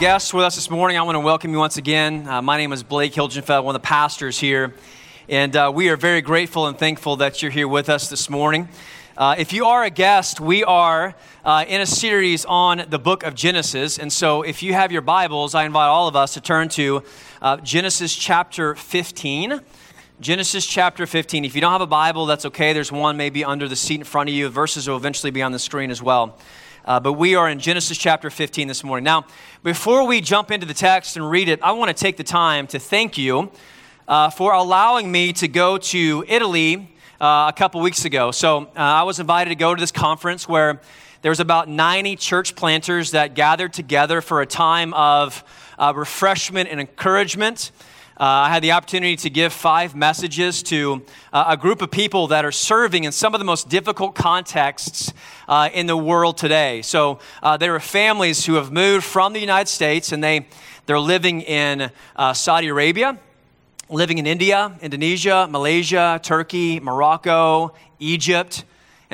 a, with us this morning, I want to welcome you once again. Uh, my name is Blake Hilgenfeld, one of the pastors here, and uh, we are very grateful and thankful that you're here with us this morning. Uh, if you are a guest, we are uh, in a series on the book of Genesis, and so if you have your Bibles, I invite all of us to turn to uh, Genesis chapter 15. Genesis chapter 15. If you don't have a Bible, that's okay. There's one maybe under the seat in front of you. Verses will eventually be on the screen as well. Uh, but we are in Genesis chapter 15 this morning. Now, before we jump into the text and read it, I want to take the time to thank you uh, for allowing me to go to Italy uh, a couple weeks ago. So uh, I was invited to go to this conference where there was about 90 church planters that gathered together for a time of uh, refreshment and encouragement. Uh, I had the opportunity to give five messages to uh, a group of people that are serving in some of the most difficult contexts uh, in the world today. So uh, there are families who have moved from the United States and they, they're living in uh, Saudi Arabia, living in India, Indonesia, Malaysia, Turkey, Morocco, Egypt.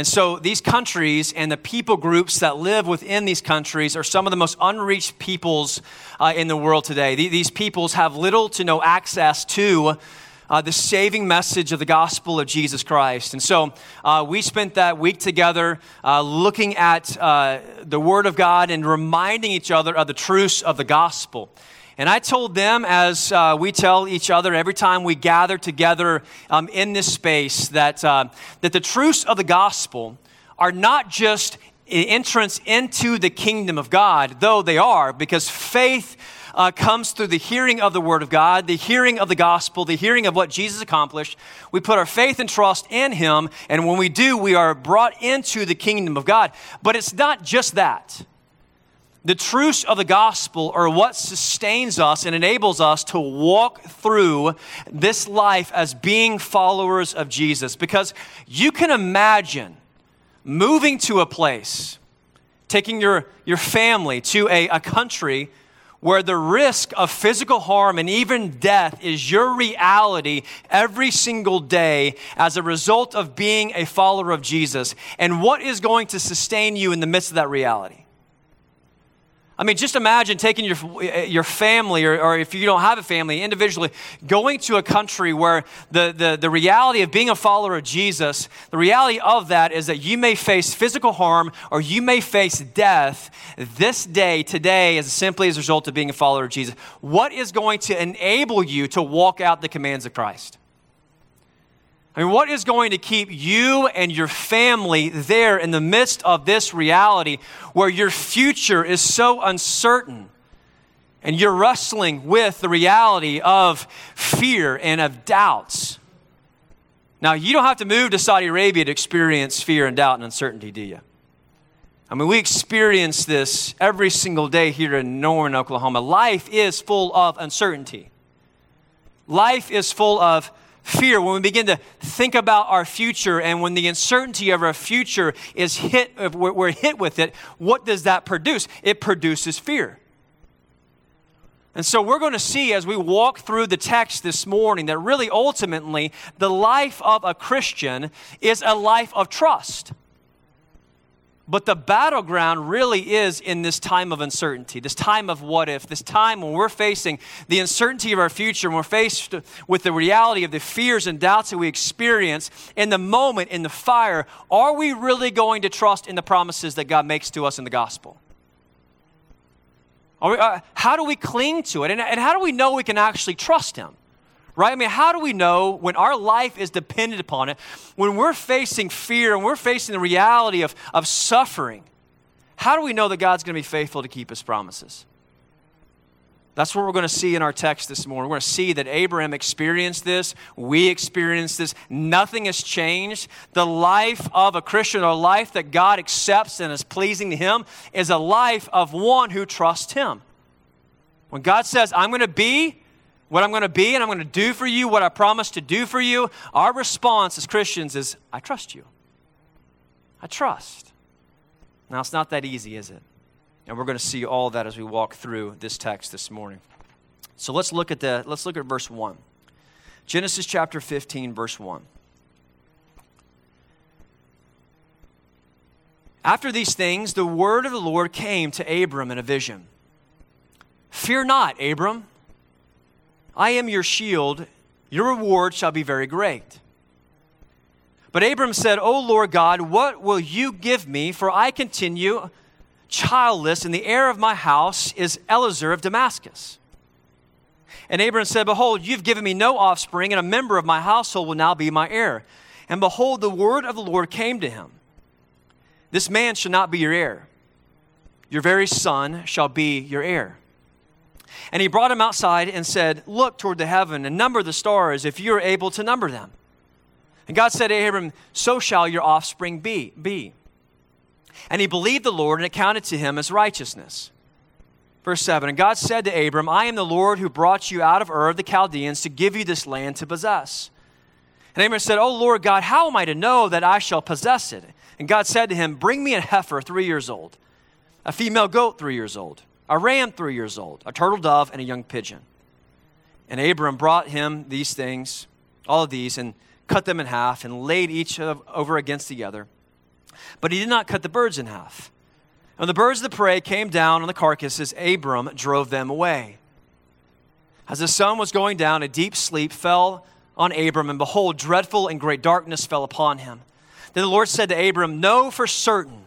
And so these countries and the people groups that live within these countries are some of the most unreached peoples uh, in the world today. These peoples have little to no access to uh, the saving message of the gospel of Jesus Christ. And so uh, we spent that week together uh, looking at uh, the Word of God and reminding each other of the truths of the gospel. And I told them, as uh, we tell each other every time we gather together um, in this space, that, uh, that the truths of the gospel are not just entrance into the kingdom of God, though they are, because faith uh, comes through the hearing of the Word of God, the hearing of the gospel, the hearing of what Jesus accomplished. We put our faith and trust in Him, and when we do, we are brought into the kingdom of God. But it's not just that. The truths of the gospel are what sustains us and enables us to walk through this life as being followers of Jesus. Because you can imagine moving to a place, taking your, your family to a, a country where the risk of physical harm and even death is your reality every single day as a result of being a follower of Jesus. And what is going to sustain you in the midst of that reality? I mean, just imagine taking your, your family, or, or, if you don't have a family, individually, going to a country where the, the, the reality of being a follower of Jesus, the reality of that is that you may face physical harm or you may face death this day, today, as simply as a result of being a follower of Jesus. What is going to enable you to walk out the commands of Christ? I mean, what is going to keep you and your family there in the midst of this reality where your future is so uncertain and you're wrestling with the reality of fear and of doubts? Now, you don't have to move to Saudi Arabia to experience fear and doubt and uncertainty, do you? I mean, we experience this every single day here in Norman, Oklahoma. Life is full of uncertainty. Life is full of fear, when we begin to think about our future and when the uncertainty of our future is hit, we're hit with it, what does that produce? It produces fear. And so we're going to see as we walk through the text this morning that really ultimately the life of a Christian is a life of trust. But the battleground really is in this time of uncertainty, this time of what if, this time when we're facing the uncertainty of our future, and we're faced with the reality of the fears and doubts that we experience in the moment, in the fire. Are we really going to trust in the promises that God makes to us in the gospel? We, uh, how do we cling to it? And, and how do we know we can actually trust Him? Right? I mean, how do we know when our life is dependent upon it, when we're facing fear and we're facing the reality of, of suffering? How do we know that God's going to be faithful to keep his promises? That's what we're going to see in our text this morning. We're going to see that Abraham experienced this. We experienced this. Nothing has changed. The life of a Christian, a life that God accepts and is pleasing to Him, is a life of one who trusts Him. When God says, I'm going to be what I'm going to be and I'm going to do for you what I promised to do for you, our response as Christians is, I trust you. I trust. Now, it's not that easy, is it? And we're going to see all that as we walk through this text this morning. So let's look at the let's look at verse 1. Genesis chapter 15 verse 1. After these things the word of the Lord came to Abram in a vision. Fear not, Abram. I am your shield. Your reward shall be very great. But Abram said, O Lord God, what will you give me? For I continue childless, and the heir of my house is Eliezer of Damascus. And Abram said, Behold, you've given me no offspring, and a member of my household will now be my heir. And behold, the word of the Lord came to him This man shall not be your heir, your very son shall be your heir. And he brought him outside and said, Look toward the heaven and number the stars if you are able to number them. And God said to Abram, So shall your offspring be. be. And he believed the Lord and it counted to him as righteousness. Verse 7 And God said to Abram, I am the Lord who brought you out of Ur of the Chaldeans to give you this land to possess. And Abram said, Oh Lord God, how am I to know that I shall possess it? And God said to him, Bring me a heifer three years old, a female goat three years old a ram three years old, a turtle dove, and a young pigeon. And Abram brought him these things, all of these, and cut them in half and laid each of, over against the other. But he did not cut the birds in half. When the birds of the prey came down on the carcasses, Abram drove them away. As the sun was going down, a deep sleep fell on Abram, and behold, dreadful and great darkness fell upon him. Then the Lord said to Abram, Know for certain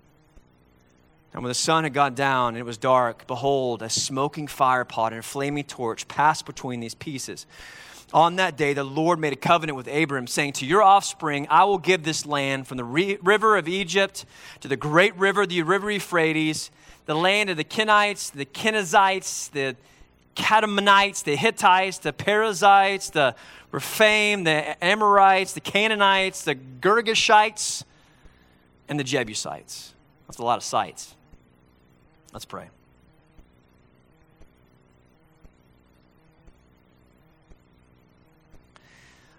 And when the sun had gone down and it was dark, behold, a smoking fire pot and a flaming torch passed between these pieces. On that day, the Lord made a covenant with Abram, saying, To your offspring, I will give this land from the re- river of Egypt to the great river, the river Euphrates, the land of the Kenites, the Kenizzites, the Kadmonites, the Hittites, the Perizzites, the Rephaim, the Amorites, the Canaanites, the Girgashites, and the Jebusites. That's a lot of sites. Let's pray.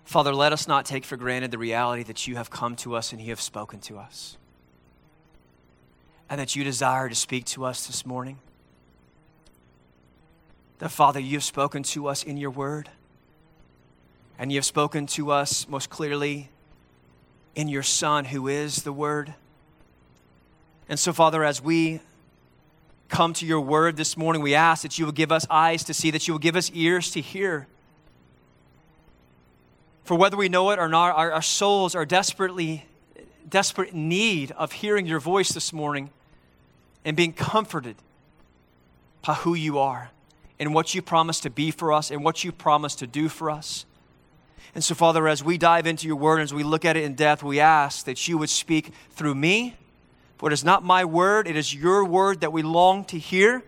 Father, let us not take for granted the reality that you have come to us and you have spoken to us, and that you desire to speak to us this morning. That, Father, you have spoken to us in your word, and you have spoken to us most clearly in your Son, who is the Word. And so, Father, as we come to your word this morning, we ask that you will give us eyes to see, that you will give us ears to hear. For whether we know it or not, our, our souls are desperately, desperate need of hearing your voice this morning and being comforted by who you are and what you promise to be for us and what you promise to do for us. And so, Father, as we dive into your word, and as we look at it in depth, we ask that you would speak through me for it is not my word, it is your word that we long to hear.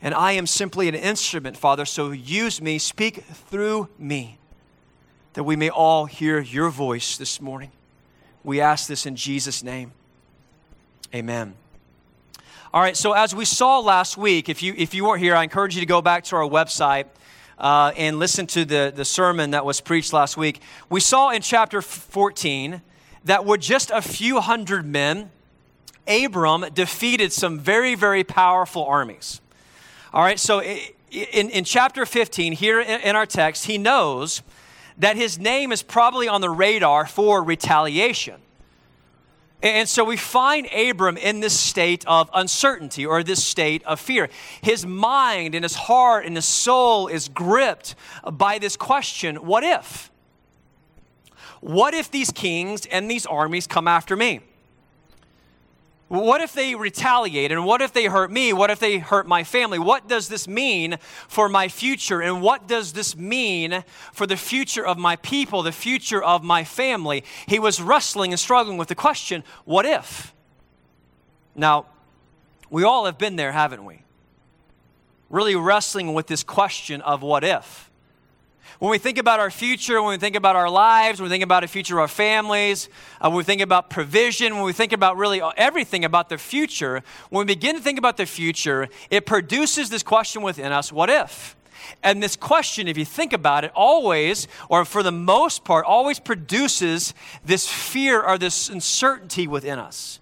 And I am simply an instrument, Father, so use me, speak through me, that we may all hear your voice this morning. We ask this in Jesus' name. Amen. All right, so as we saw last week, if you, if you weren't here, I encourage you to go back to our website uh, and listen to the, the sermon that was preached last week. We saw in chapter 14 that with just a few hundred men, Abram defeated some very, very powerful armies. All right, so in, in chapter 15, here in our text, he knows that his name is probably on the radar for retaliation. And so we find Abram in this state of uncertainty or this state of fear. His mind and his heart and his soul is gripped by this question what if? What if these kings and these armies come after me? What if they retaliate? And what if they hurt me? What if they hurt my family? What does this mean for my future? And what does this mean for the future of my people, the future of my family? He was wrestling and struggling with the question what if? Now, we all have been there, haven't we? Really wrestling with this question of what if. When we think about our future, when we think about our lives, when we think about the future of our families, uh, when we think about provision, when we think about really everything about the future, when we begin to think about the future, it produces this question within us what if? And this question, if you think about it, always, or for the most part, always produces this fear or this uncertainty within us.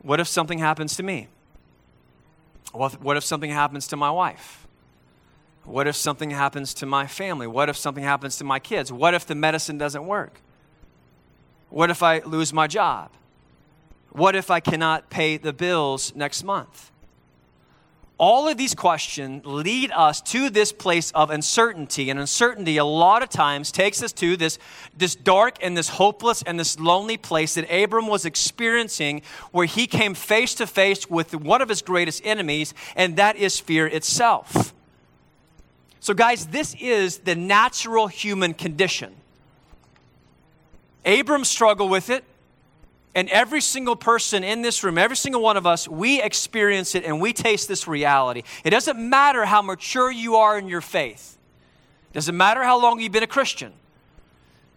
What if something happens to me? What if something happens to my wife? What if something happens to my family? What if something happens to my kids? What if the medicine doesn't work? What if I lose my job? What if I cannot pay the bills next month? all of these questions lead us to this place of uncertainty. And uncertainty, a lot of times, takes us to this, this dark and this hopeless and this lonely place that Abram was experiencing, where he came face to face with one of his greatest enemies, and that is fear itself. So, guys, this is the natural human condition. Abram struggled with it. And every single person in this room, every single one of us, we experience it and we taste this reality. It doesn't matter how mature you are in your faith, it doesn't matter how long you've been a Christian.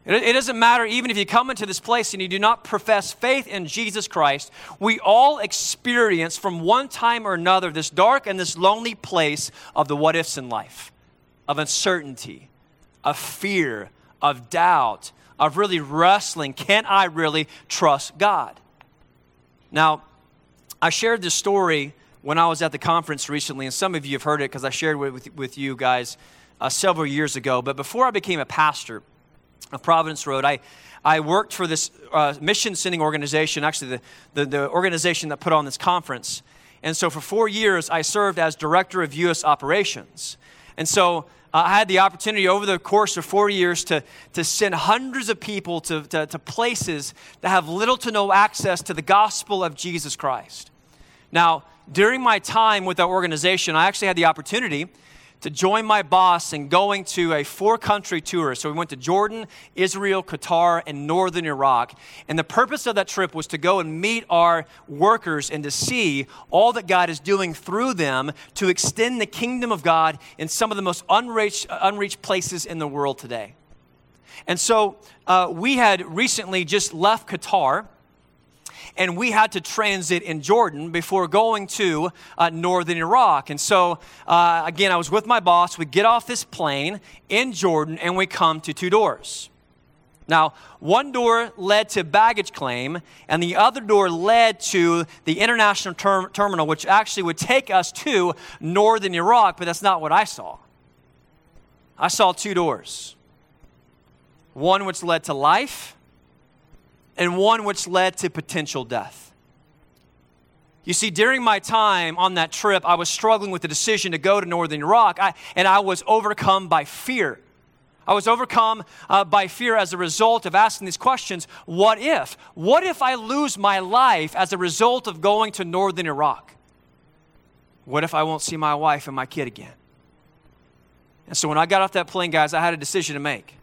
It, doesn't matter even if you come into this place and you do not profess faith in Jesus Christ. We all experience from one time or another this dark and this lonely place of the what ifs in life, of uncertainty, of fear, of doubt, of really wrestling can I really trust God? Now, I shared this story when I was at the conference recently, and some of you have heard it because I shared it with, with you guys uh, several years ago. But before I became a pastor of Providence Road, I, I worked for this uh, mission sending organization, actually, the, the, the organization that put on this conference. And so for four years, I served as director of U.S. operations. And so uh, I had the opportunity over the course of four years to, to send hundreds of people to, to, to places that have little to no access to the gospel of Jesus Christ. Now, during my time with that organization, I actually had the opportunity to join my boss in going to a four country tour. So we went to Jordan, Israel, Qatar, and northern Iraq. And the purpose of that trip was to go and meet our workers and to see all that God is doing through them to extend the kingdom of God in some of the most unreached, unreached places in the world today. And so uh, we had recently just left Qatar and we had to transit in Jordan before going to uh, northern Iraq. And so, uh, again, I was with my boss. We get off this plane in Jordan and we come to two doors. Now, one door led to baggage claim, and the other door led to the international ter- terminal, which actually would take us to northern Iraq, but that's not what I saw. I saw two doors one which led to life, and one which led to potential death. You see, during my time on that trip, I was struggling with the decision to go to northern Iraq, I, and I was overcome by fear. I was overcome uh, by fear as a result of asking these questions What if? What if I lose my life as a result of going to northern Iraq? What if I won't see my wife and my kid again? And so when I got off that plane, guys, I had a decision to make.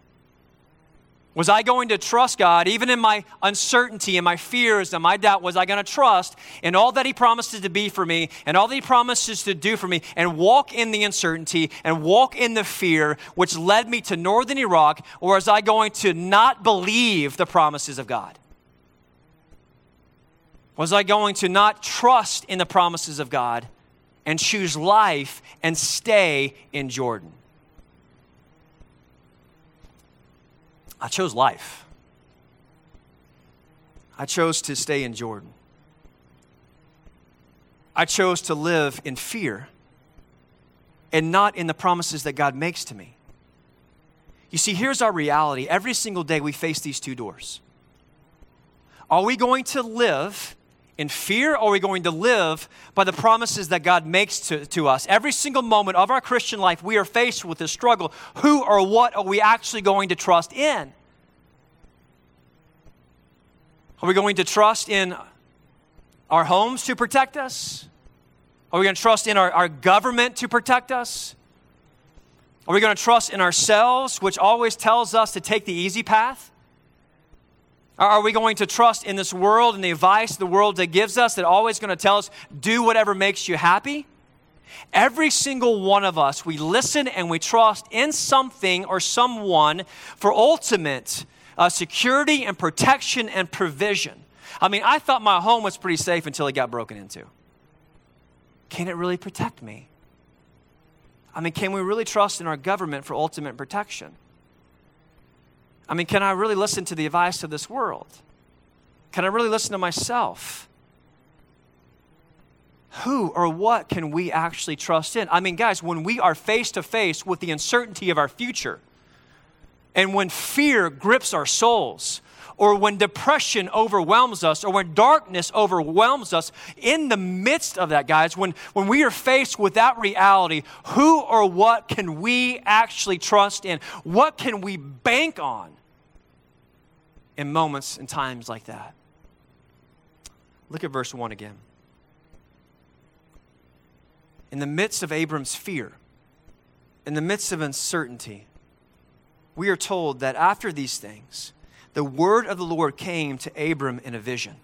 Was I going to trust God, even in my uncertainty and my fears and my doubt? Was I going to trust in all that He promises to be for me and all that He promises to do for me and walk in the uncertainty and walk in the fear which led me to northern Iraq? Or was I going to not believe the promises of God? Was I going to not trust in the promises of God and choose life and stay in Jordan? I chose life. I chose to stay in Jordan. I chose to live in fear and not in the promises that God makes to me. You see, here's our reality. Every single day we face these two doors. Are we going to live in fear or are we going to live by the promises that God makes to, to us? Every single moment of our Christian life, we are faced with this struggle. Who or what are we actually going to trust in? Are we going to trust in our homes to protect us? Are we going to trust in our, our government to protect us? Are we going to trust in ourselves, which always tells us to take the easy path? Are we going to trust in this world and the advice the world that gives us that always going to tell us, do whatever makes you happy? Every single one of us, we listen and we trust in something or someone for ultimate uh, security and protection and provision. I mean, I thought my home was pretty safe until it got broken into. Can it really protect me? I mean, can we really trust in our government for ultimate protection? I mean, can I really listen to the advice of this world? Can I really listen to myself? Who or what can we actually trust in? I mean, guys, when we are face to face with the uncertainty of our future, and when fear grips our souls, or when depression overwhelms us, or when darkness overwhelms us, in the midst of that, guys, when, when we are faced with that reality, who or what can we actually trust in? What can we bank on in moments and times like that? Look at verse 1 again. In the midst of Abram's fear, in the midst of uncertainty, we are told that after these things, the word of the Lord came to Abram in a vision.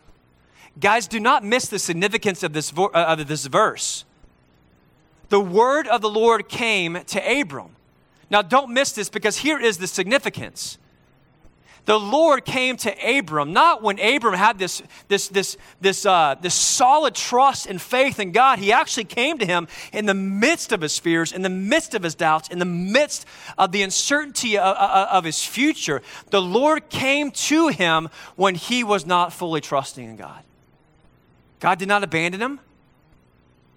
Guys, do not miss the significance of this, vo- uh, of this verse. The word of the Lord came to Abram. Now, don't miss this because here is the significance the Lord came to Abram, not when Abram had this, this, this, this, uh, this solid trust and faith in God. He actually came to him in the midst of his fears, in the midst of his doubts, in the midst of the uncertainty of, of, of his future. The Lord came to him when he was not fully trusting in God. God did not abandon him.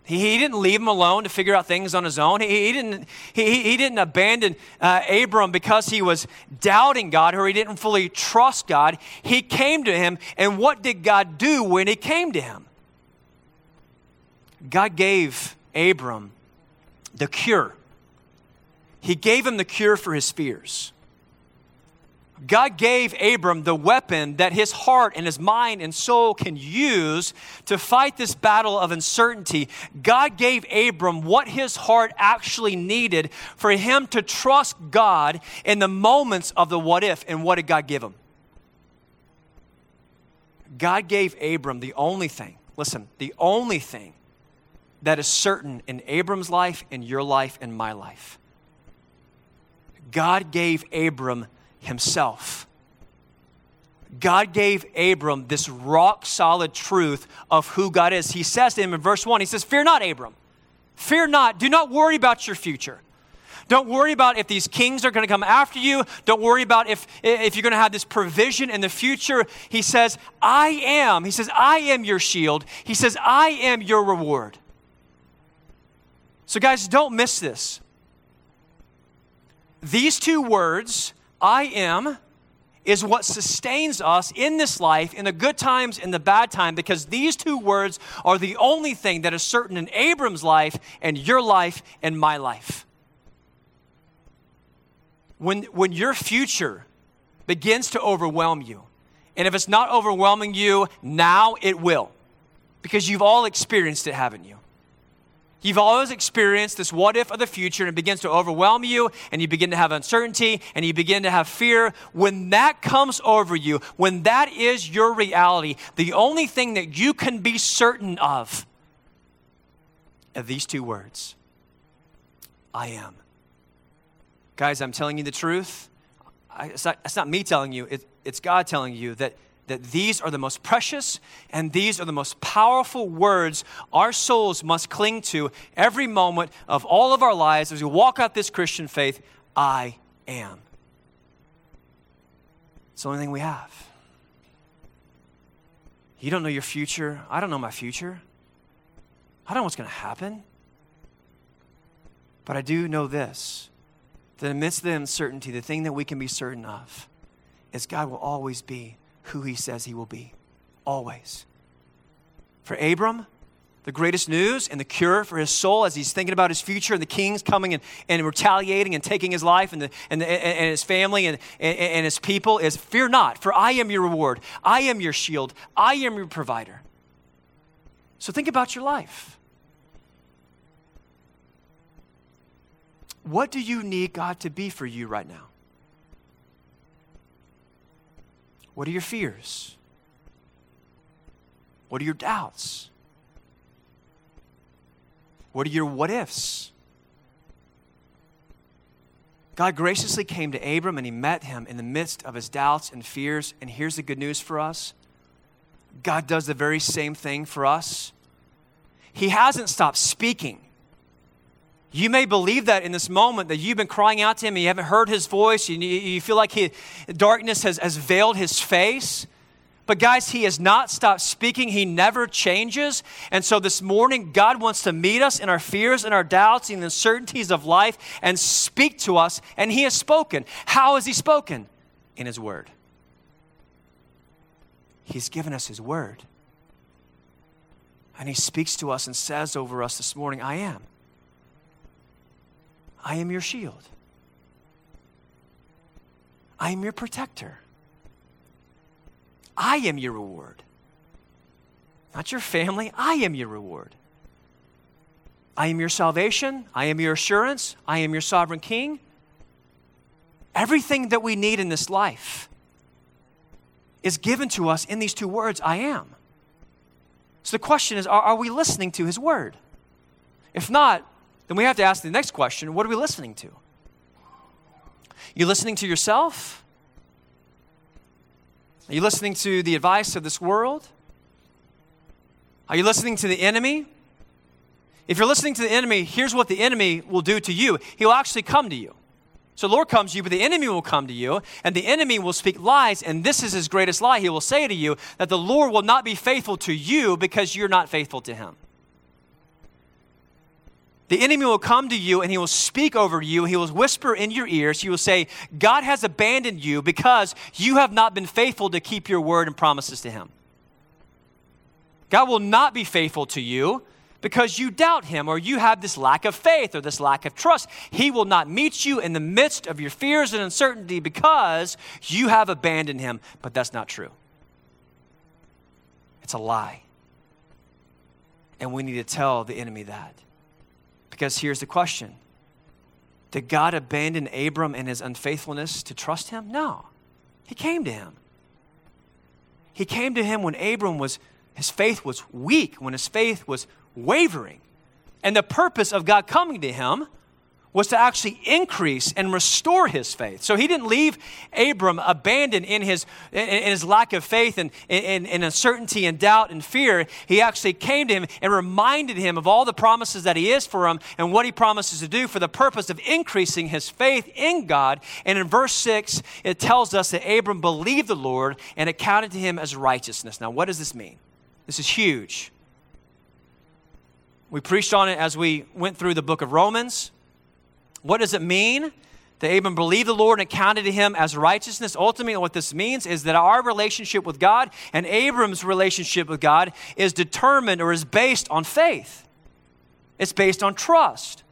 He, he didn't leave him alone to figure out things on his own. He, he didn't, he, he didn't abandon uh, Abram because he was doubting God or he didn't fully trust God. He came to him, and what did God do when he came to him? God gave Abram the cure. He gave him the cure for his fears. God gave Abram the weapon that his heart and his mind and soul can use to fight this battle of uncertainty. God gave Abram what his heart actually needed for him to trust God in the moments of the what if. And what did God give him? God gave Abram the only thing, listen, the only thing that is certain in Abram's life, in your life, in my life. God gave Abram himself. God gave Abram this rock solid truth of who God is. He says to him in verse 1, He says, Fear not, Abram. Fear not. Do not worry about your future. Don't worry about if these kings are going to come after you. Don't worry about if, if you're going to have this provision in the future. He says, I am. He says, I am your shield. He says, I am your reward. So, guys, don't miss this. These two words I am is what sustains us in this life, in the good times and the bad time, because these two words are the only thing that is certain in Abram's life and your life and my life. When, when your future begins to overwhelm you, and if it's not overwhelming you now, it will, because you've all experienced it, haven't you? You've always experienced this what if of the future and it begins to overwhelm you and you begin to have uncertainty and you begin to have fear. When that comes over you, when that is your reality, the only thing that you can be certain of are these two words I am. Guys, I'm telling you the truth. I, it's, not, it's, not, me telling you, it, it's God telling you that that these are the most precious and these are the most powerful words our souls must cling to every moment of all of our lives as we walk out this Christian faith I am. It's the only thing we have. You don't know your future. I don't know my future. I don't know what's going to happen. But I do know this that amidst the uncertainty, the thing that we can be certain of is God will always be who he says he will be. Always. For Abram, the greatest news and the cure for his soul as he's thinking about his future and the kings coming and, and retaliating and taking his life and, the, and, the, and his family and, and, and his people is fear not, for I am your reward. I am your shield. I am your provider. So think about your life. What do you need God to be for you right now? What are your fears? What are your doubts? What are your what ifs? God graciously came to Abram and he met him in the midst of his doubts and fears. And here's the good news for us God does the very same thing for us. He hasn't stopped speaking, You may believe that in this moment that you've been crying out to him and you haven't heard his voice, you, you feel like he, darkness has, has veiled his face. But, guys, He has not stopped speaking. He never changes. And so, this morning, God wants to meet us in our fears and our doubts and the uncertainties of life and speak to us. And He has spoken. How has He spoken? In His Word. He's given us His Word. And He speaks to us and says over us this morning, I am. I am your shield. I am your protector. I am your reward. Not your family, I am your reward. I am your salvation. I am your assurance. I am your sovereign king. Everything that we need in this life is given to us in these two words I am. So the question is are, are, we listening to his word? If not, then we have to ask the next question what are we listening to? You listening to yourself? Are you listening to the advice of this world? Are you listening to the enemy? If you're listening to the enemy, here's what the enemy will do to you He'll actually come to you. So, Lord comes to you, but the enemy will come to you, and the enemy will speak lies, and this is his greatest lie. He will say to you that the Lord will not be faithful to you because you're not faithful to him. The enemy will come to you and he will speak over you. He will whisper in your ears. He will say, God has abandoned you because you have not been faithful to keep your word and promises to him. God will not be faithful to you because you doubt him or you have this lack of faith or this lack of trust. He will not meet you in the midst of your fears and uncertainty because you have abandoned him. But that's not true. It's a lie. And we need to tell the enemy that. Because here's the question Did God abandon Abram in his unfaithfulness to trust him? No. He came to him. He came to him when Abram was, his faith was weak, when his faith was wavering. And the purpose of God coming to him was to actually increase and restore his faith. So he didn't leave Abram abandoned in his, in, his lack of faith and in, in uncertainty and doubt and fear. He actually came to him and reminded him of all the promises that he is for him and what he promises to do for the purpose of increasing his faith in God. And in verse 6, it tells us that Abram believed the Lord and it counted to him as righteousness. Now, what does this mean? This is huge. We preached on it as we went through the book of Romans. What does it mean? That Abram believed the Lord and counted to him as righteousness. Ultimately, what this means is that our relationship with God and Abram's relationship with God is determined or is based on faith. It's based on trust.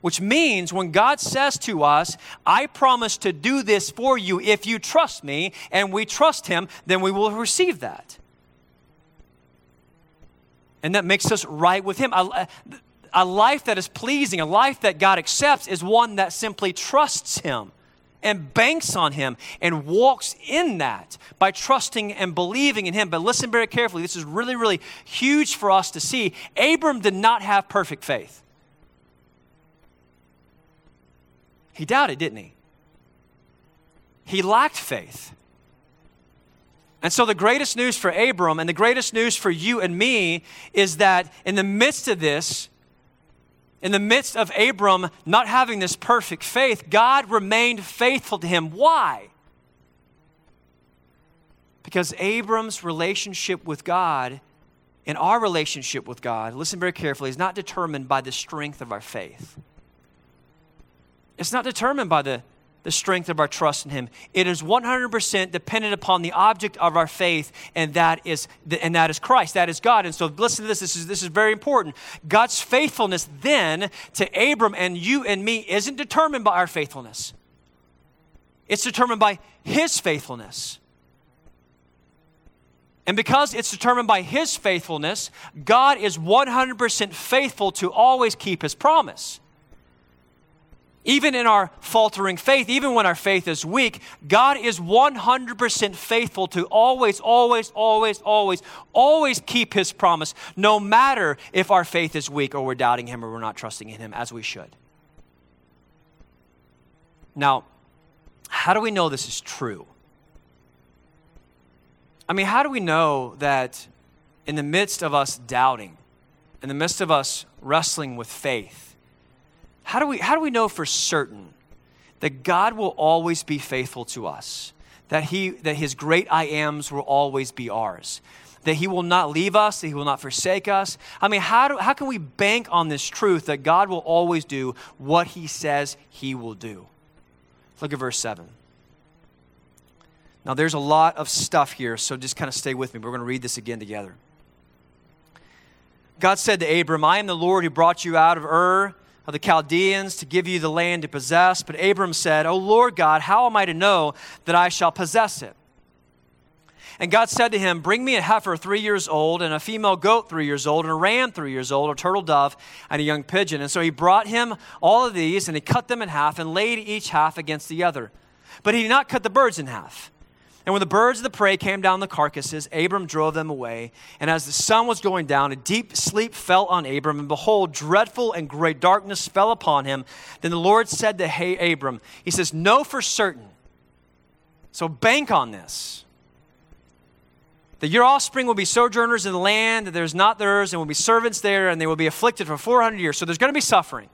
Which means when God says to us, I promise to do this for you if you trust me, and we trust him, then we will receive that. And that makes us right with him. I, a life that is pleasing, a life that God accepts, is one that simply trusts Him and banks on Him and walks in that by trusting and believing in Him. But listen very carefully. This is really, really huge for us to see. Abram did not have perfect faith. He doubted, didn't he? He lacked faith. And so, the greatest news for Abram and the greatest news for you and me is that in the midst of this, in the midst of Abram not having this perfect faith, God remained faithful to him. Why? Because Abram's relationship with God and our relationship with God, listen very carefully, is not determined by the strength of our faith. It's not determined by the the strength of our trust in Him. It is 100% dependent upon the object of our faith, and that is, and that is Christ. That is God. And so listen to this. This is, this is very important. God's faithfulness then to Abram and you and me isn't determined by our faithfulness, it's determined by His faithfulness. And because it's determined by His faithfulness, God is 100% faithful to always keep His promise. Even in our faltering faith, even when our faith is weak, God is 100% faithful to always, always, always, always, always keep His promise, no matter if our faith is weak or we're doubting Him or we're not trusting in Him as we should. Now, how do we know this is true? I mean, how do we know that in the midst of us doubting, in the midst of us wrestling with faith, How do we, how do we know for certain that God will always be faithful to us? That, he, that his great I ams will always be ours? That he will not leave us, that he will not forsake us? I mean, how, do, how can we bank on this truth that God will always do what he says he will do? Look at verse 7. Now, there's a lot of stuff here, so just kind of stay with me. We're going to read this again together. God said to Abram, I am the Lord who brought you out of Ur of the Chaldeans to give you the land to possess. But Abram said, O Lord God, how am I to know that I shall possess it? And God said to him, Bring me a heifer three years old, and a female goat three years old, and a ram three years old, a turtle dove, and a young pigeon. And so he brought him all of these, and he cut them in half, and laid each half against the other. But he did not cut the birds in half. And when the birds of the prey came down the carcasses, Abram drove them away. And as the sun was going down, a deep sleep fell on Abram. And behold, dreadful and great darkness fell upon him. Then the Lord said to hey, Abram, He says, Know for certain. So bank on this. That your offspring will be sojourners in the land that there's not theirs, and will be servants there, and they will be afflicted for 400 years. So there's going to be suffering.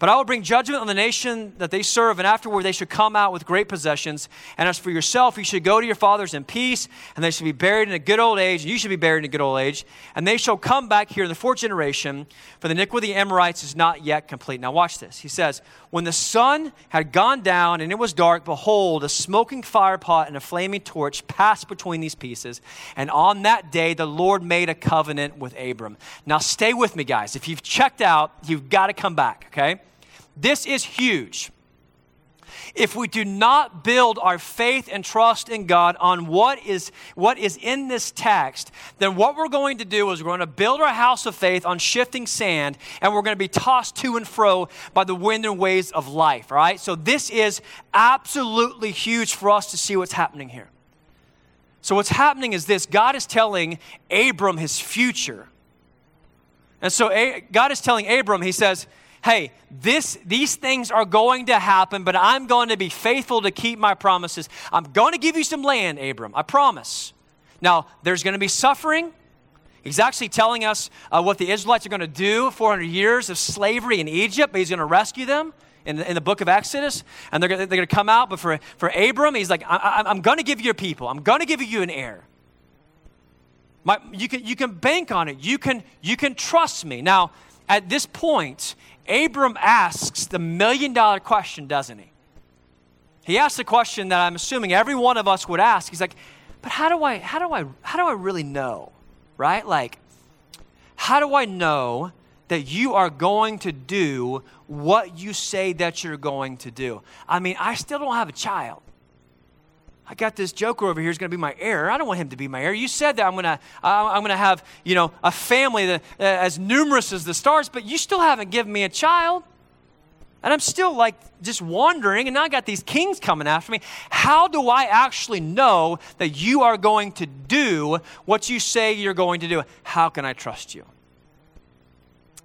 But I will bring judgment on the nation that they serve, and afterward they should come out with great possessions. And as for yourself, you should go to your fathers in peace, and they should be buried in a good old age, and you should be buried in a good old age. And they shall come back here in the fourth generation, for the iniquity of the Amorites is not yet complete. Now, watch this. He says, When the sun had gone down and it was dark, behold, a smoking firepot and a flaming torch passed between these pieces. And on that day, the Lord made a covenant with Abram. Now, stay with me, guys. If you've checked out, you've got to come back, okay? This is huge. If we do not build our faith and trust in God on what is, what is in this text, then what we're going to do is we're going to build our house of faith on shifting sand and we're going to be tossed to and fro by the wind and waves of life, right? So this is absolutely huge for us to see what's happening here. So what's happening is this God is telling Abram his future. And so God is telling Abram, he says, hey, this, these things are going to happen, but I'm going to be faithful to keep my promises. I'm going to give you some land, Abram, I promise. Now, there's going to be suffering. He's actually telling us uh, what the Israelites are going to do 400 years of slavery in Egypt, but he's going to rescue them in the, in the book of Exodus, and they're, they're going to come out. But for, for Abram, he's like, I, am going to give you a people, I'm going to give you an heir. My, you, can, you can bank on it, you can, you can trust me. Now, at this point, Abram asks the million dollar question, doesn't he? He asks the question that I'm assuming every one of us would ask. He's like, but how do I, how do I, how do I really know? Right? Like, how do I know that you are going to do what you say that you're going to do? I mean, I still don't have a child. I got this joker over here who's going to be my heir. I don't want him to be my heir. You said that I'm going to, I'm going to have, you know, a family that, uh, as numerous as the stars, but you still haven't given me a child. And I'm still like just wandering, and now I got these kings coming after me. How do I actually know that you are going to do what you say you're going to do? How can I trust you?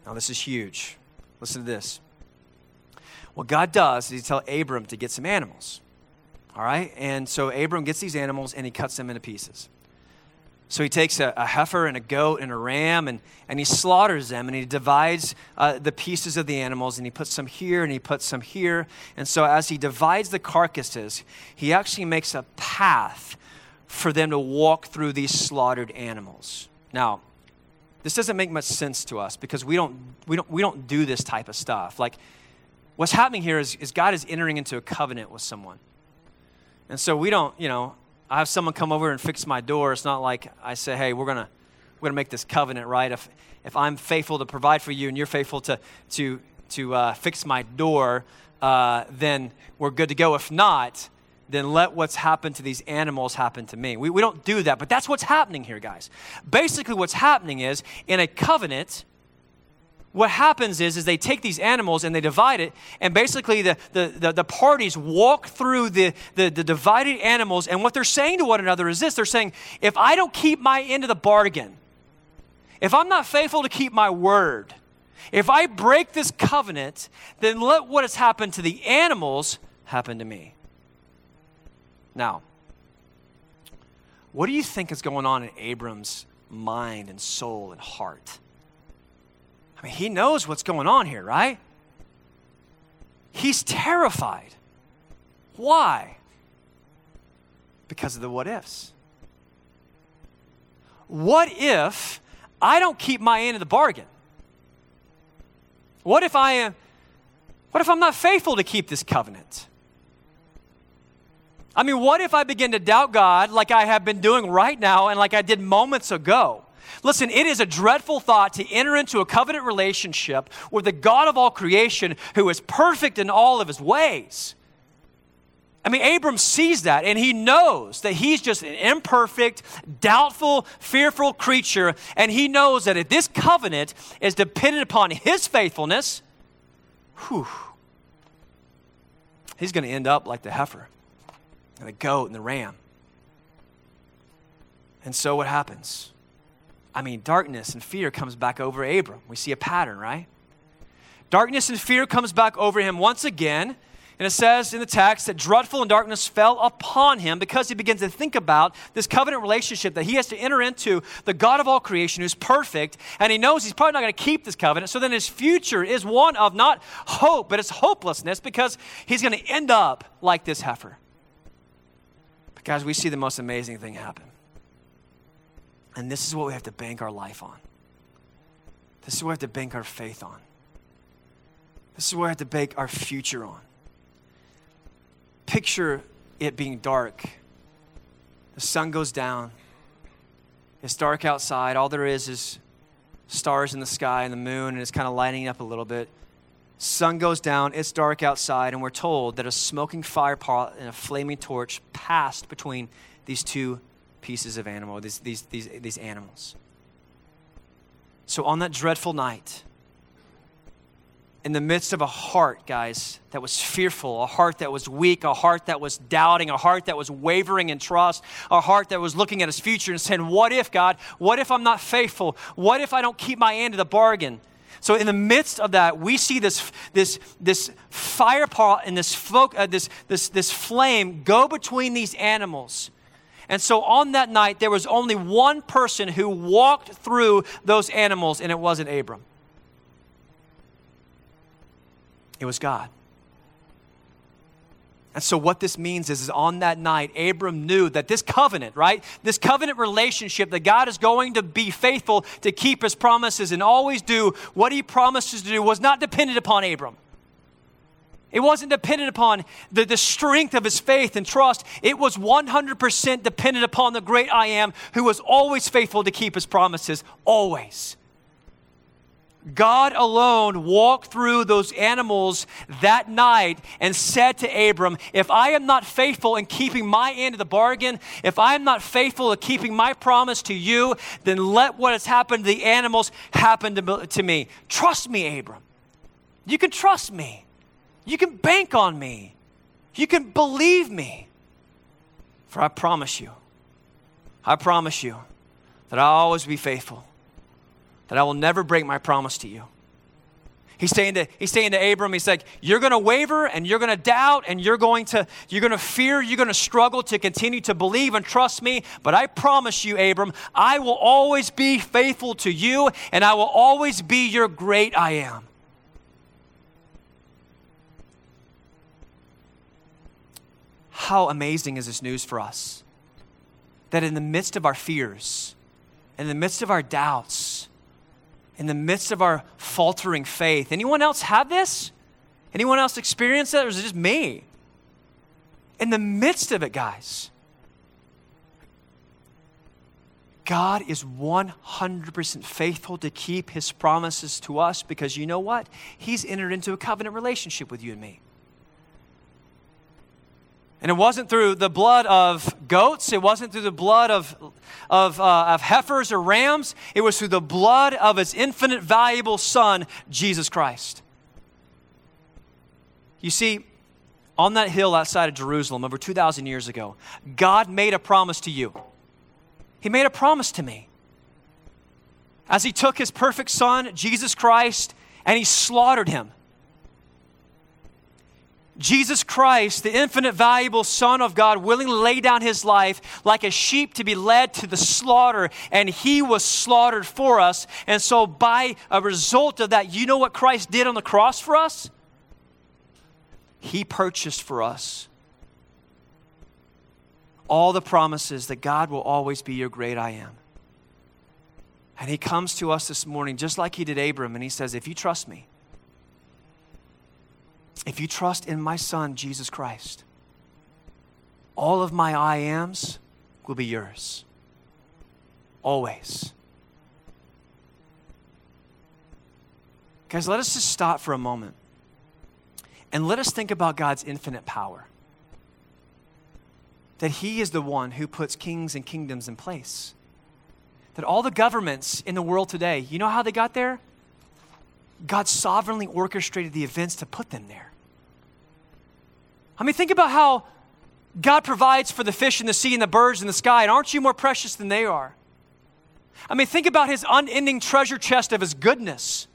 Now, this is huge. Listen to this. What God does is He tell Abram to get some animals. All right? And so Abram gets these animals and he cuts them into pieces. So he takes a, a heifer and a goat and a ram and, and he slaughters them and he divides uh, the pieces of the animals and he puts some here and he puts some here. And so as he divides the carcasses, he actually makes a path for them to walk through these slaughtered animals. Now, this doesn't make much sense to us because we don't, we don't, we don't do this type of stuff. Like, what's happening here is, is God is entering into a covenant with someone. And so we don't, you know, I have someone come over and fix my door. It's not like I say, hey, we're going to we're going to make this covenant, right? If, if I'm faithful to provide for you and you're faithful to, to, to uh, fix my door, uh, then we're good to go. If not, then let what's happened to these animals happen to me. We, we don't do that, but that's what's happening here, guys. Basically, what's happening is in a covenant, what happens is, is they take these animals and they divide it, and basically the, the, the, the, parties walk through the, the, the divided animals, and what they're saying to one another is this they're saying, if I don't keep my end of the bargain, if I'm not faithful to keep my word, if I break this covenant, then let what has happened to the animals happen to me. Now, what do you think is going on in Abram's mind and soul and heart? I mean, he knows what's going on here, right? he's terrified. Why? Because of the what ifs. What if I don't keep my end of the bargain? What if I am what if I'm not faithful to keep this covenant? I mean, what if I begin to doubt God like I have been doing right now and like I did moments ago? Listen, it is a dreadful thought to enter into a covenant relationship with the God of all creation who is perfect in all of his ways. I mean, Abram sees that and he knows that he's just an imperfect, doubtful, fearful creature. And he knows that if this covenant is dependent upon his faithfulness, whew, he's going to end up like the heifer and the goat and the ram. And so what happens? I mean, darkness and fear comes back over Abram. We see a pattern, right? Darkness and fear comes back over him once again. And it says in the text that dreadful and darkness fell upon him because he begins to think about this covenant relationship that he has to enter into the God of all creation who's perfect. And he knows he's probably not going to keep this covenant. So then his future is one of not hope, but it's hopelessness because he's going to end up like this heifer. But guys, we see the most amazing thing happen. And this is what we have to bank our life on. This is what we have to bank our faith on. This is what we have to bank our future on. Picture it being dark. The sun goes down. It's dark outside. All there is is stars in the sky and the moon, and it's kind of lighting up a little bit. Sun goes down, it's dark outside, and we're told that a smoking fire pot and a flaming torch passed between these two pieces of animal, these, these, these, these animals. So on that dreadful night, in the midst of a heart, guys, that was fearful, a heart that was weak, a heart that was doubting, a heart that was wavering in trust, a heart that was looking at his future and saying, What if, God? What if I'm not faithful? What if I don't keep my end of the bargain? So, in the midst of that, we see this, this, this fire pot and this, folk, uh, this, this, this flame go between these animals. And so on that night, there was only one person who walked through those animals, and it wasn't Abram. It was God. And so, what this means is, is, on that night, Abram knew that this covenant, right? This covenant relationship, that God is going to be faithful to keep his promises and always do what he promises to do, was not dependent upon Abram. It wasn't dependent upon the, the strength of his faith and trust. It was 100% dependent upon the great I am who was always faithful to keep his promises, always. God alone walked through those animals that night and said to Abram, If I am not faithful in keeping my end of the bargain, if I am not faithful in keeping my promise to you, then let what has happened to the animals happen to, to me. Trust me, Abram. You can trust me. You can bank on me. You can believe me. For I promise you, I promise you that I'll always be faithful, that I will never break my promise to you. He's saying to, he's saying to Abram, he's like, you're going to waver and you're going to doubt and you're going to, you're going to fear, you're going to struggle to continue to believe and trust me. But I promise you, Abram, I will always be faithful to you and I will always be your great I am. How amazing is this news for us? That in the midst of our fears, in the midst of our doubts, in the midst of our faltering faith, anyone else have this? Anyone else experience that, or is it just me? In the midst of it, guys, God is 100% faithful to keep his promises to us because you know what? He's entered into a covenant relationship with you and me. And it wasn't through the blood of goats, it wasn't through the blood of, of, uh, of heifers or rams, it was through the blood of his infinite valuable Son, Jesus Christ. You see, on that hill outside of Jerusalem over 2,000 years ago, God made a promise to you. He made a promise to me. As He took His perfect Son, Jesus Christ, and He slaughtered Him Jesus Christ, the infinite valuable Son of God, willingly laid down his life like a sheep to be led to the slaughter, and he was slaughtered for us. And so, by a result of that, you know what Christ did on the cross for us? He purchased for us all the promises that God will always be your great I am. And He comes to us this morning just like He did Abram, and He says, If you trust me, if you trust in my Son, Jesus Christ, all of my I ams will be yours. Always. Guys, let us just stop for a moment and let us think about God's infinite power. That He is the one who puts kings and kingdoms in place. That all the governments in the world today, you know how they got there? God sovereignly orchestrated the events to put them there. I mean, think about how God provides for the fish in the sea and the birds in the sky, and aren't you more precious than they are? I mean, think about his unending treasure chest of his goodness.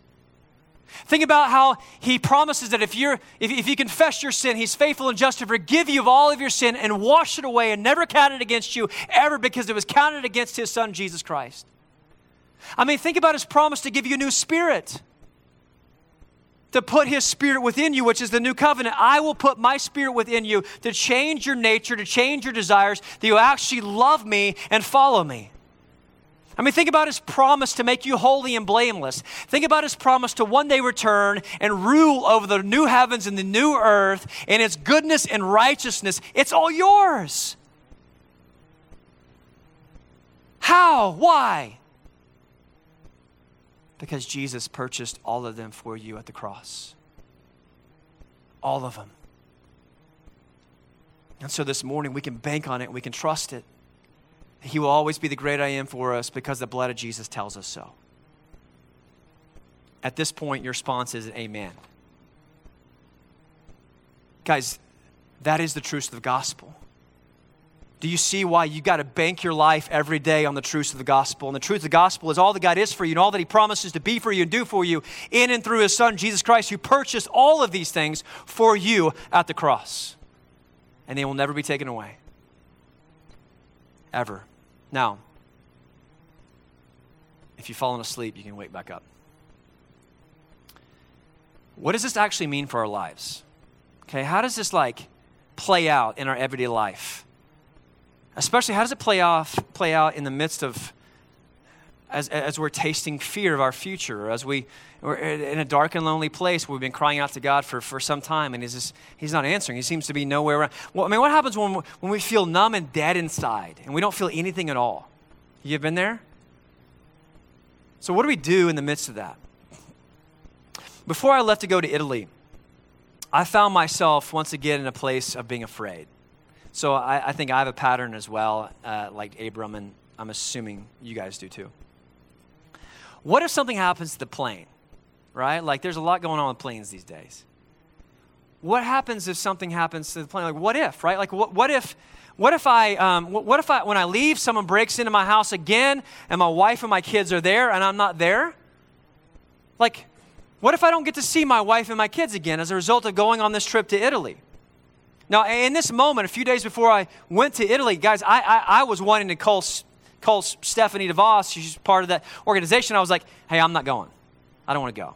Think about how he promises that if, you're, if, if you confess your sin, he's faithful and just to forgive you of all of your sin and wash it away and never count it against you ever because it was counted against his son, Jesus Christ. I mean, think about his promise to give you a new spirit to put his spirit within you, which is the new covenant. I will put my spirit within you to change your nature, to change your desires, that you actually love me and follow me. I mean, think about his promise to make you holy and blameless. Think about his promise to one day return and rule over the new heavens and the new earth and its goodness and righteousness. It's all yours. How? Why? Because Jesus purchased all of them for you at the cross. All of them. And so this morning we can bank on it, we can trust it. He will always be the great I am for us because the blood of Jesus tells us so. At this point, your response is amen. Guys, that is the truth of the gospel. Do you see why you got to bank your life every day on the truth of the gospel? And the truth of the gospel is all that God is for you and all that He promises to be for you and do for you in and through His Son, Jesus Christ, who purchased all of these things for you at the cross. And they will never be taken away. Ever. Now, if you've fallen asleep, you can wake back up. What does this actually mean for our lives? Okay, how does this like play out in our everyday life? Especially, how does it play off, play out in the midst of, as, as we're tasting fear of our future, as we, we're in a dark and lonely place where we've been crying out to God for, for some time and he's, just, he's not answering. He seems to be nowhere around. Well, I mean, what happens when, when we feel numb and dead inside and we don't feel anything at all? You've been there? So, what do we do in the midst of that? Before I left to go to Italy, I found myself once again in a place of being afraid. So I, I think I have a pattern as well, uh, like Abram, and I'm assuming you guys do too. What if something happens to the plane, right? Like there's a lot going on with planes these days. What happens if something happens to the plane? Like what if, right? Like what, what if, what if I, um, what if I, when I leave, someone breaks into my house again, and my wife and my kids are there, and I'm not there? Like, what if I don't get to see my wife and my kids again as a result of going on this trip to Italy? Now, in this moment, a few days before I went to Italy, guys, I, I, I was wanting to call, call Stephanie DeVos. She's part of that organization. I was like, hey, I'm not going. I don't want to go.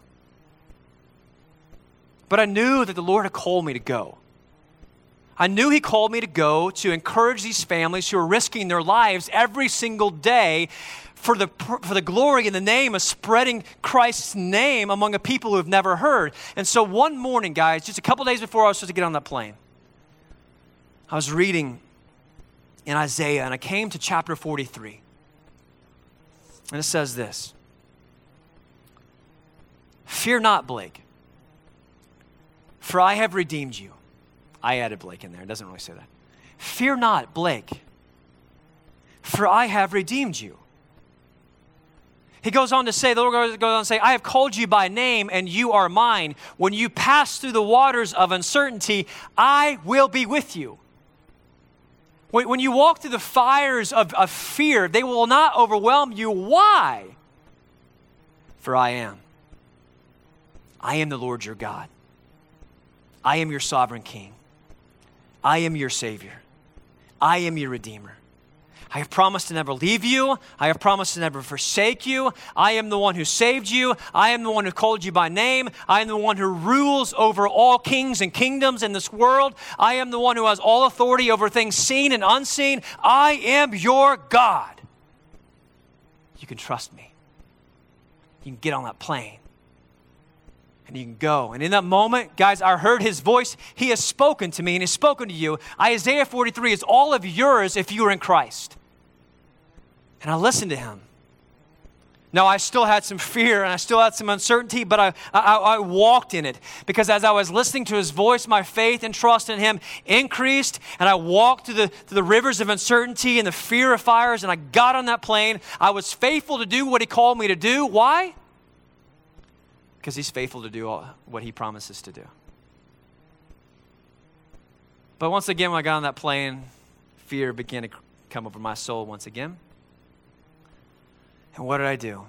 But I knew that the Lord had called me to go. I knew He called me to go to encourage these families who are risking their lives every single day for the, for the glory and the name of spreading Christ's name among a people who have never heard. And so one morning, guys, just a couple days before I was supposed to get on that plane, I was reading in Isaiah and I came to chapter 43. And it says this Fear not, Blake, for I have redeemed you. I added Blake in there, it doesn't really say that. Fear not, Blake, for I have redeemed you. He goes on to say, the Lord goes on to say, I have called you by name and you are mine. When you pass through the waters of uncertainty, I will be with you. When you walk through the fires of, of fear, they will not overwhelm you. Why? For I am. I am the Lord your God. I am your sovereign King. I am your Savior. I am your Redeemer. I have promised to never leave you. I have promised to never forsake you. I am the one who saved you. I am the one who called you by name. I am the one who rules over all kings and kingdoms in this world. I am the one who has all authority over things seen and unseen. I am your God. You can trust me. You can get on that plane and you can go. And in that moment, guys, I heard his voice. He has spoken to me and he's spoken to you. Isaiah 43 is all of yours if you are in Christ. And I listened to him. Now, I still had some fear and I still had some uncertainty, but I, I, I, walked in it because as I was listening to his voice, my faith and trust in him increased. And I walked through the, through the rivers of uncertainty and the fear of fires, and I got on that plane. I was faithful to do what he called me to do. Why? because he's faithful to do all, what he promises to do. But once again, when I got on that plane, fear began to come over my soul once again. And what did I do?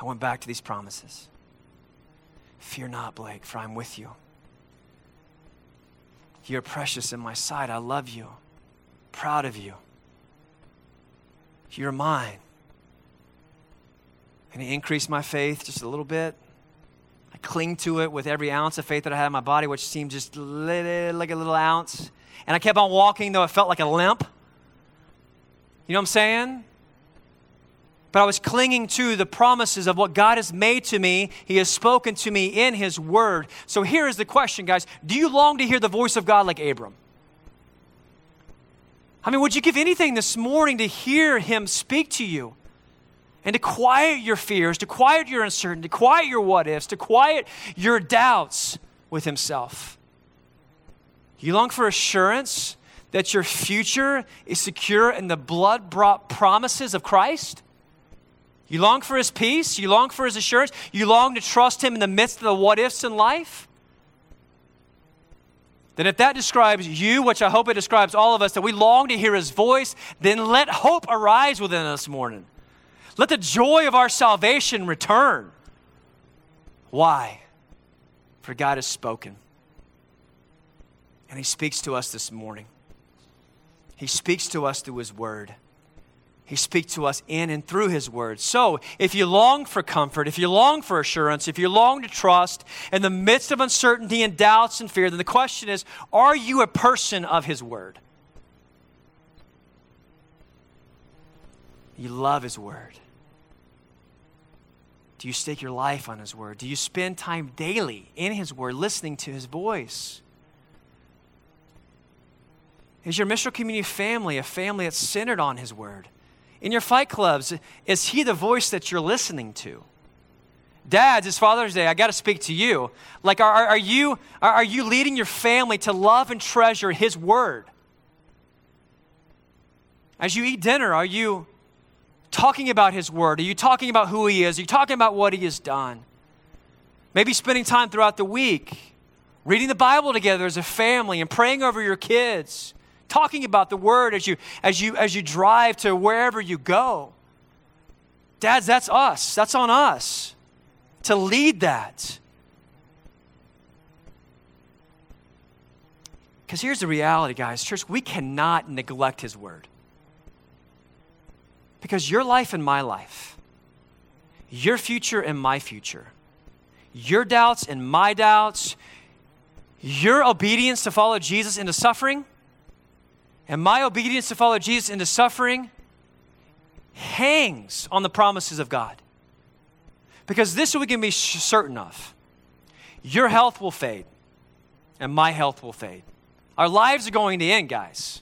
I went back to these promises. Fear not, Blake, for I'm with you. You're precious in my sight. I love you. Proud of you. You're mine. And he increased my faith just a little bit. I cling to it with every ounce of faith that I had in my body, which seemed just little, like a little ounce. And I kept on walking, though it felt like a limp. You know what I'm saying? But I was clinging to the promises of what God has made to me. He has spoken to me in His Word. So here is the question, guys Do you long to hear the voice of God like Abram? I mean, would you give anything this morning to hear Him speak to you? and to quiet your fears, to quiet your uncertainty, to quiet your what ifs, to quiet your doubts with Himself. You long for assurance that your future is secure in the blood brought promises of Christ? You long for His peace? You long for His assurance? You long to trust Him in the midst of the what ifs in life? Then, if that describes you, which I hope it describes all of us, that we long to hear His voice, then let hope arise within us morning. Let the joy of our salvation return. Why? For God has spoken. And He speaks to us this morning. He speaks to us through His Word. He speaks to us in and through His Word. So, if you long for comfort, if you long for assurance, if you long to trust in the midst of uncertainty and doubts and fear, then the question is are you a person of His Word? You love His Word. Do you stake your life on His Word? Do you spend time daily in His Word, listening to His voice? Is your Mission Community family a family that's centered on His Word? In your fight clubs, is He the voice that you're listening to? Dads, it's Father's Day. I got to speak to you. Like, are, are, you, are you leading your family to love and treasure His Word? As you eat dinner, are you talking about His Word? Are you talking about who He is? Are you talking about what He has done? Maybe spending time throughout the week, reading the Bible together as a family and praying over your kids, talking about the Word as you, as you, as you drive to wherever you go. Dads, that's us. That's on us to lead that. Because here's the reality, guys. Church, we cannot neglect His Word. Because your life and my life, your future and my future, your doubts and my doubts, your obedience to follow Jesus into suffering, and my obedience to follow Jesus into suffering hangs on the promises of God. Because this we can be certain of your health will fade, and my health will fade. Our lives are going to end, guys.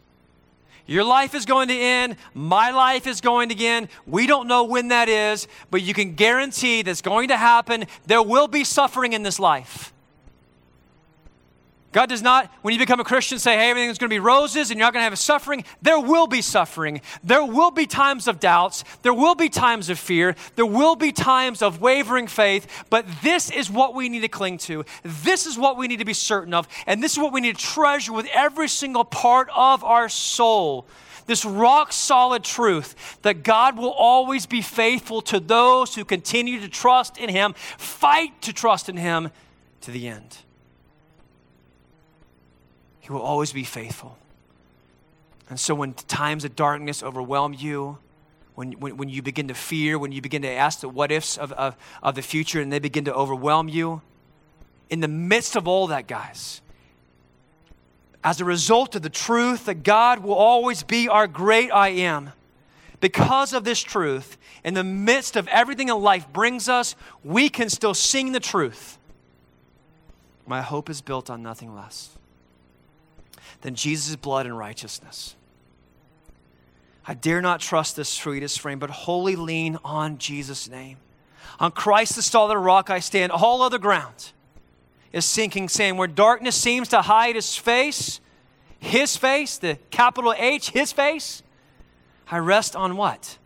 Your life is going to end. My life is going to end. We don't know when that is, but you can guarantee that's going to happen. There will be suffering in this life. God does not, when you become a Christian, say, hey, everything's going to be roses and you're not going to have suffering. There will be suffering. There will be times of doubts. There will be times of fear. There will be times of wavering faith. But this is what we need to cling to. This is what we need to be certain of. And this is what we need to treasure with every single part of our soul. This rock solid truth that God will always be faithful to those who continue to trust in Him, fight to trust in Him to the end. He will always be faithful. And so when times of darkness overwhelm you, when, when, when you begin to fear, when you begin to ask the what ifs of, of, of the future and they begin to overwhelm you, in the midst of all that, guys, as a result of the truth that God will always be our great I am, because of this truth, in the midst of everything in life brings us, we can still sing the truth. My hope is built on nothing less than Jesus' blood and righteousness. I dare not trust this sweetest frame, but wholly lean on Jesus' name. On Christ, the solid rock, I stand. All other ground is sinking sand. Where darkness seems to hide his face, his face, the capital H, his face, I rest on what?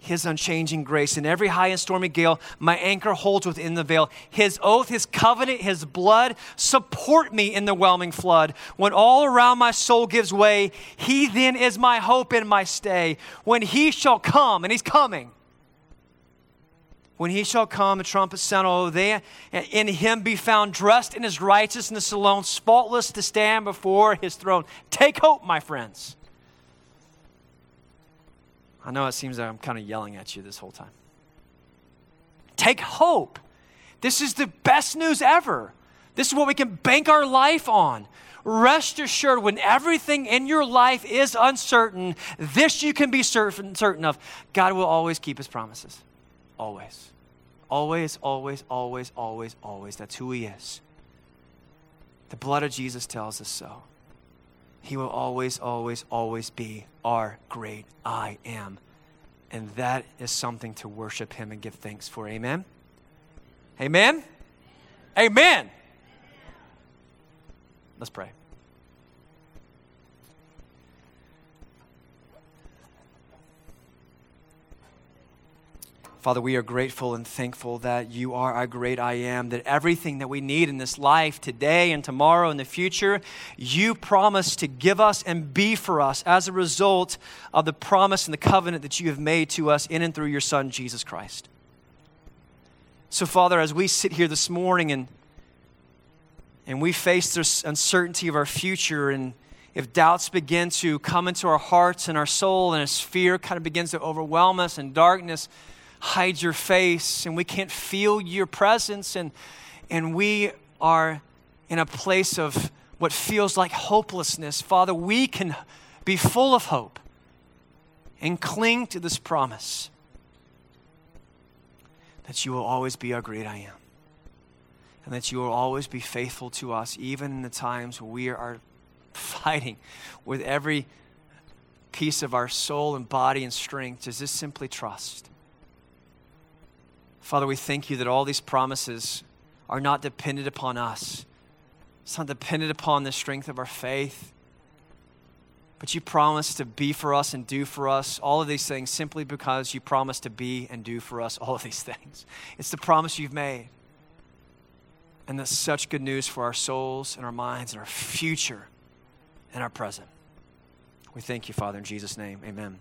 His unchanging grace. In every high and stormy gale, my anchor holds within the veil. His oath, His covenant, His blood support me in the whelming flood. When all around my soul gives way, He then is my hope and my stay. When He shall come, and He's coming, when he shall come, the trumpet sound, oh, they in him be found dressed in his righteousness alone, spotless to stand before his throne. Take hope, my friends. I know it seems like I'm kind of yelling at you this whole time. Take hope. This is the best news ever. This is what we can bank our life on. Rest assured, when everything in your life is uncertain, this you can be certain, certain of God will always keep his promises. Always. Always, always, always, always, always. That's who he is. The blood of Jesus tells us so. He will always, always, always be our great I am. And that is something to worship Him and give thanks for. Amen? Amen? Amen. Let's pray. Father, we are grateful and thankful that you are our great I am, that everything that we need in this life today and tomorrow and the future, you promise to give us and be for us as a result of the promise and the covenant that you have made to us in and through your Son, Jesus Christ. So, Father, as we sit here this morning and, and we face this uncertainty of our future, and if doubts begin to come into our hearts and our soul, and as fear kind of begins to overwhelm us and darkness, hide your face and we can't feel your presence and, and we are in a place of what feels like hopelessness, Father, we can be full of hope and cling to this promise that you will always be our great I am. And that you will always be faithful to us, even in the times where we are fighting with every piece of our soul and body and strength. Is this simply trust? Father, we thank you that all these promises are not dependent upon us. It's not dependent upon the strength of our faith. But you promise to be for us and do for us all of these things simply because you promise to be and do for us all of these things. It's the promise you've made. And that's such good news for our souls and our minds and our future and our present. We thank you, Father, in Jesus' name. Amen.